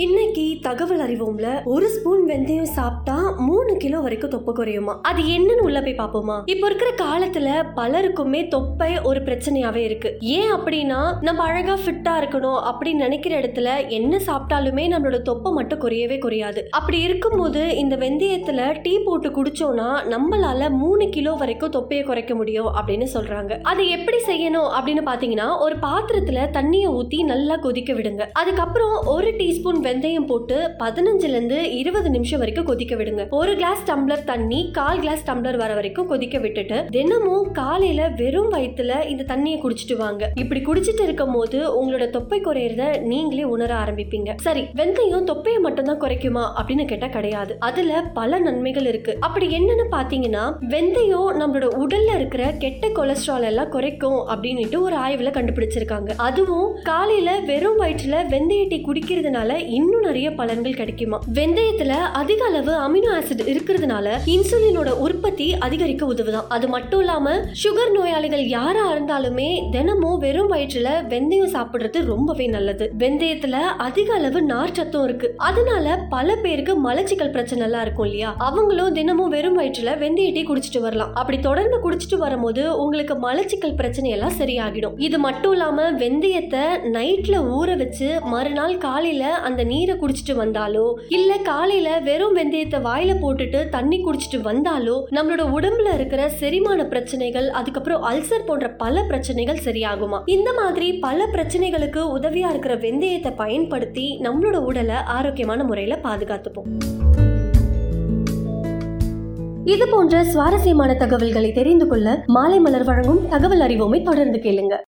இன்னைக்கு தகவல் அறிவோம்ல? ஒரு ஸ்பூன் வெந்தயம் சாப்பிட்டா மூணு கிலோ வரைக்கும் தொப்பை குறையுமா? அது என்னன்னு உள்ள போய் பாப்போமா? இப்போ இருக்கிற காலத்துல பலருக்குமே தொப்பை ஒரு பிரச்சனையாவே இருக்கு. ஏன் அப்படின்னா நம்ம அழகா ஃபிட்டா இருக்கணும் அப்படின்னு நினைக்கிற இடத்துல என்ன சாப்பிட்டாலுமே நம்மளோட தொப்பை மட்டும் குறையவே குறையாது. அப்படி இருக்கும்போது இந்த வெந்தயத்துல டீ போட்டு குடிச்சோம்னா நம்மளால மூணு கிலோ வரைக்கும் தொப்பையை குறைக்க முடியும் அப்படின்னு சொல்றாங்க. அதை எப்படி செய்யணும் அப்படின்னு பாத்தீங்கன்னா ஒரு பாத்திரத்துல தண்ணியை ஊத்தி நல்லா கொதிக்க விடுங்க. அதுக்கப்புறம் ஒரு டீஸ்பூன் வெந்தயம் போட்டு பதினஞ்சுல இருந்து இருபது நிமிஷம் வரைக்கும் கொதிக்க விடுங்க. ஒரு கிளாஸ் டம்ளர் தண்ணி கால் கிளாஸ் டம்ளர் வர வரைக்கும் கொதிக்க விட்டுட்டு தினமும் காலையில வெறும் வயிற்றுல இந்த தண்ணியை குடிச்சிட்டு வாங்க. இப்படி குடிச்சிட்டு இருக்கும் போது உங்களோட தொப்பை குறையறத நீங்களே உணர ஆரம்பிப்பீங்க. சரி வெந்தயம் தொப்பையை மட்டும்தான் குறைக்குமா அப்படின்னு கேட்டா கிடையாது. அதுல பல நன்மைகள் இருக்கு. அப்படி என்னன்னு பாத்தீங்கன்னா வெந்தயம் நம்மளோட உடல்ல இருக்கிற கெட்ட கொலஸ்ட்ரால் எல்லாம் குறைக்கும் அப்படின்னுட்டு ஒரு ஆய்வுல கண்டுபிடிச்சிருக்காங்க. அதுவும் காலையில வெறும் வயிற்றுல வெந்தய டீ குடிக்கிறதுனால இன்னும் நிறைய பலன்கள் கிடைக்குமா? வெந்தயத்துல அதிக அளவு அமினோ ஆசிட் இருக்கிறதுனால இன்சுலினோட உற்பத்தி அதிகரிக்க உதவுதான். அது மட்டும் இல்லாம சுகர் நோயாளிகள் யாரா இருந்தாலுமே தினமும் வெறும் வயிற்றுல வெந்தயம் சாப்பிடுறது ரொம்பவே நல்லது. வெந்தயத்துல அதிக அளவு நார்ச்சத்தும் இருக்கு. அதனால பல பேருக்கு மலச்சிக்கல் பிரச்சனை எல்லாம் இருக்கும் இல்லையா? அவங்களும் தினமும் வெறும் வயிற்றுல வெந்தய டீ குடிச்சிட்டு வரலாம். அப்படி தொடர்ந்து குடிச்சிட்டு வரும்போது உங்களுக்கு மலச்சிக்கல் பிரச்சனை எல்லாம் சரியாகிடும். இது மட்டும் இல்லாம வெந்தயத்தை நைட்ல ஊற வச்சு மறுநாள் காலையில அந்த நீரை குடிச்சிட்டு வந்தாலோ இல்ல காலையில வெறும் வெந்தயத்தை வாயில போட்டுட்டு தண்ணி குடிச்சிட்டு வந்தாலோ நம்மளோட உடம்புல இருக்கிற செரிமான பிரச்சனைகள் அதுக்கப்புறம் அல்சர் போன்ற பல பிரச்சனைகள் சரியாகுமா? இந்த மாதிரி பல பிரச்சனைகளுக்கு உதவியா இருக்கிற வெந்தயத்தை பயன்படுத்தி நம்மளோட உடலை ஆரோக்கியமான முறையில பாதுகாத்துப்போம். இது போன்ற சுவாரஸ்யமான தகவல்களை தெரிந்து கொள்ள மாலை மலர் வழங்கும் தகவல் அறிவோமை தொடர்ந்து கேளுங்க.